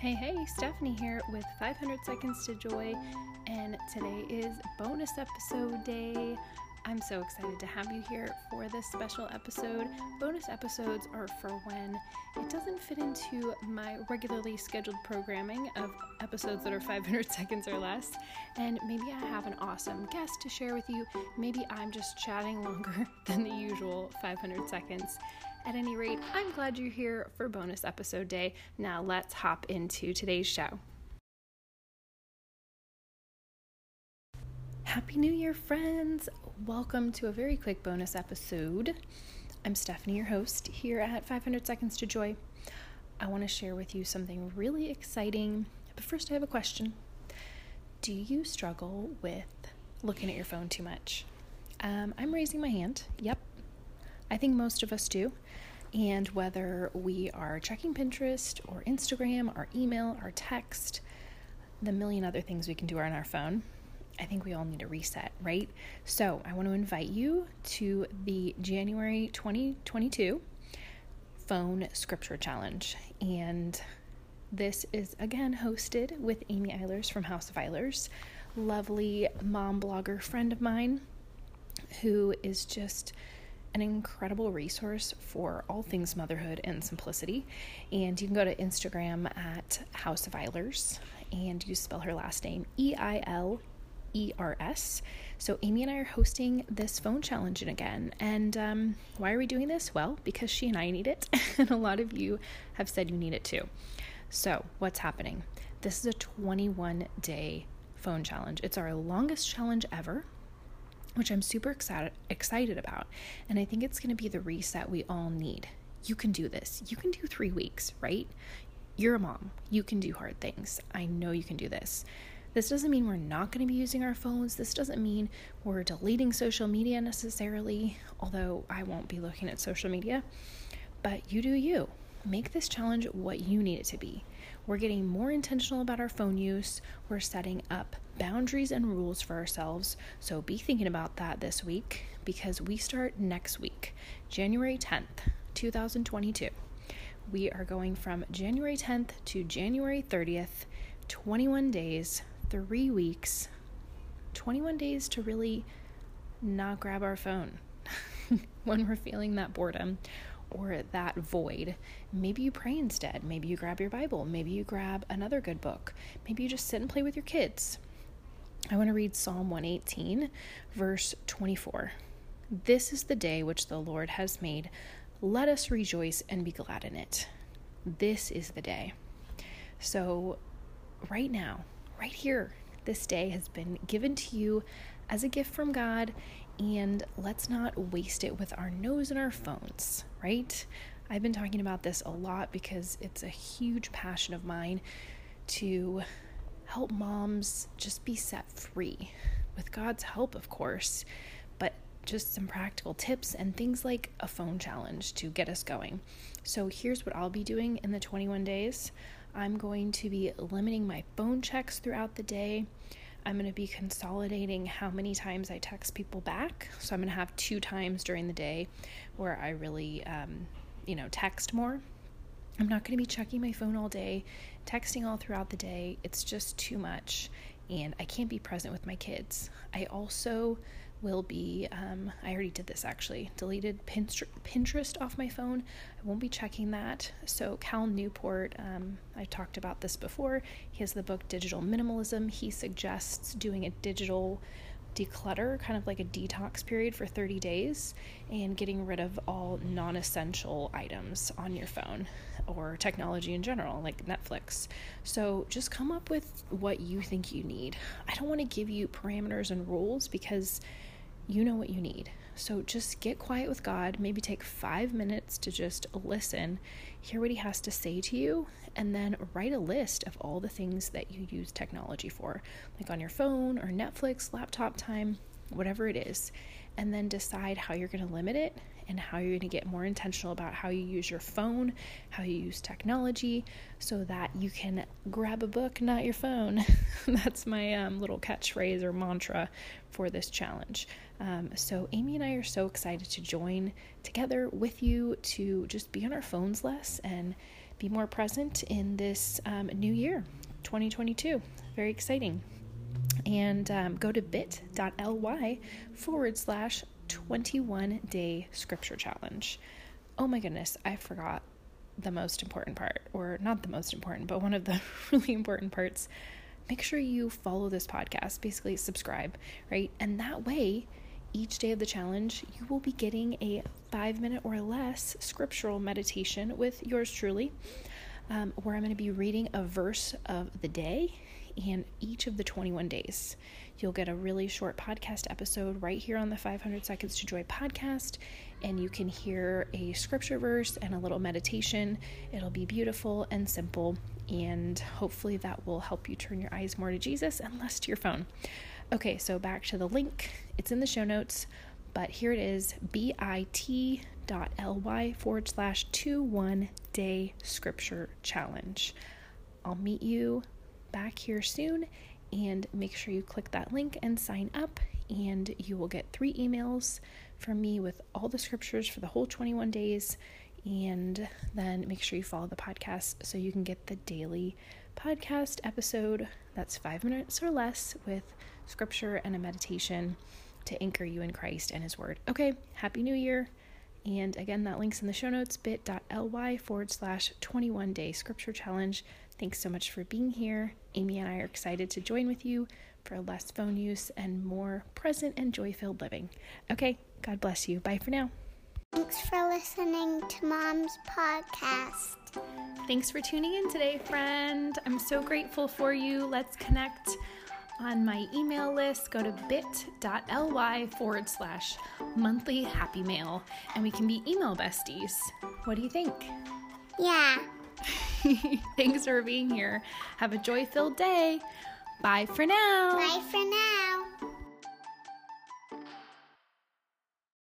Hey, hey, Stephanie here with 500 Seconds to Joy, and today is bonus episode day. I'm so excited to have you here for this special episode. Bonus episodes are for when it doesn't fit into my regularly scheduled programming of episodes that are 500 seconds or less, and maybe I have an awesome guest to share with you. Maybe I'm just chatting longer than the usual 500 seconds. At any rate, I'm glad you're here for bonus episode day. Now let's hop into today's show. Happy New Year, friends! Welcome to a very quick bonus episode. I'm Stephanie, your host, here at 500 Seconds to Joy. I want to share with you something really exciting, but first, I have a question. Do you struggle with looking at your phone too much? Um, I'm raising my hand. Yep, I think most of us do. And whether we are checking Pinterest or Instagram, our email, our text, the million other things we can do on our phone, I think we all need a reset, right? So I want to invite you to the January 2022 Phone Scripture Challenge. And this is again hosted with Amy Eilers from House of Eilers, lovely mom blogger friend of mine who is just an incredible resource for all things motherhood and simplicity. And you can go to Instagram at House of Eilers and you spell her last name E I L E R S. So, Amy and I are hosting this phone challenge again. And um, why are we doing this? Well, because she and I need it, and a lot of you have said you need it too. So, what's happening? This is a 21 day phone challenge. It's our longest challenge ever which I'm super excited excited about. And I think it's going to be the reset we all need. You can do this. You can do 3 weeks, right? You're a mom. You can do hard things. I know you can do this. This doesn't mean we're not going to be using our phones. This doesn't mean we're deleting social media necessarily, although I won't be looking at social media. But you do you. Make this challenge what you need it to be. We're getting more intentional about our phone use. We're setting up boundaries and rules for ourselves. So be thinking about that this week because we start next week, January 10th, 2022. We are going from January 10th to January 30th, 21 days, three weeks, 21 days to really not grab our phone when we're feeling that boredom or that void, maybe you pray instead. Maybe you grab your Bible. Maybe you grab another good book. Maybe you just sit and play with your kids. I want to read Psalm 118, verse 24. This is the day which the Lord has made. Let us rejoice and be glad in it. This is the day. So, right now, right here, this day has been given to you as a gift from God, and let's not waste it with our nose and our phones, right? I've been talking about this a lot because it's a huge passion of mine to help moms just be set free with God's help, of course, but just some practical tips and things like a phone challenge to get us going. So, here's what I'll be doing in the 21 days I'm going to be limiting my phone checks throughout the day. I'm going to be consolidating how many times I text people back. So I'm going to have two times during the day where I really, um, you know, text more. I'm not going to be checking my phone all day, texting all throughout the day. It's just too much, and I can't be present with my kids. I also will be, um, I already did this actually, deleted Pinterest off my phone. I won't be checking that. So, Cal Newport, um, I talked about this before. He has the book Digital Minimalism. He suggests doing a digital declutter, kind of like a detox period for 30 days, and getting rid of all non essential items on your phone or technology in general, like Netflix. So just come up with what you think you need. I don't want to give you parameters and rules because you know what you need. So just get quiet with God, maybe take five minutes to just listen, hear what He has to say to you, and then write a list of all the things that you use technology for, like on your phone or Netflix, laptop time, whatever it is, and then decide how you're going to limit it and how you're going to get more intentional about how you use your phone, how you use technology, so that you can grab a book, not your phone. That's my um, little catchphrase or mantra for this challenge. Um, so, Amy and I are so excited to join together with you to just be on our phones less and be more present in this um, new year, 2022. Very exciting. And um, go to bit.ly forward slash 21 day scripture challenge. Oh my goodness, I forgot the most important part, or not the most important, but one of the really important parts. Make sure you follow this podcast, basically, subscribe, right? And that way, each day of the challenge, you will be getting a five minute or less scriptural meditation with yours truly, um, where I'm going to be reading a verse of the day and each of the 21 days. You'll get a really short podcast episode right here on the 500 Seconds to Joy podcast, and you can hear a scripture verse and a little meditation. It'll be beautiful and simple, and hopefully that will help you turn your eyes more to Jesus and less to your phone. Okay, so back to the link. It's in the show notes, but here it is bit.ly forward slash 2 1 day scripture challenge. I'll meet you back here soon and make sure you click that link and sign up, and you will get three emails from me with all the scriptures for the whole 21 days. And then make sure you follow the podcast so you can get the daily podcast episode that's five minutes or less with scripture and a meditation to anchor you in Christ and His Word. Okay, Happy New Year. And again, that link's in the show notes bit.ly forward slash 21 day scripture challenge. Thanks so much for being here. Amy and I are excited to join with you for less phone use and more present and joy filled living. Okay, God bless you. Bye for now. Thanks for listening to Mom's podcast. Thanks for tuning in today, friend. I'm so grateful for you. Let's connect on my email list, go to bit.ly forward slash monthly happy mail and we can be email besties. What do you think? Yeah. Thanks for being here. Have a joy filled day. Bye for now. Bye for now.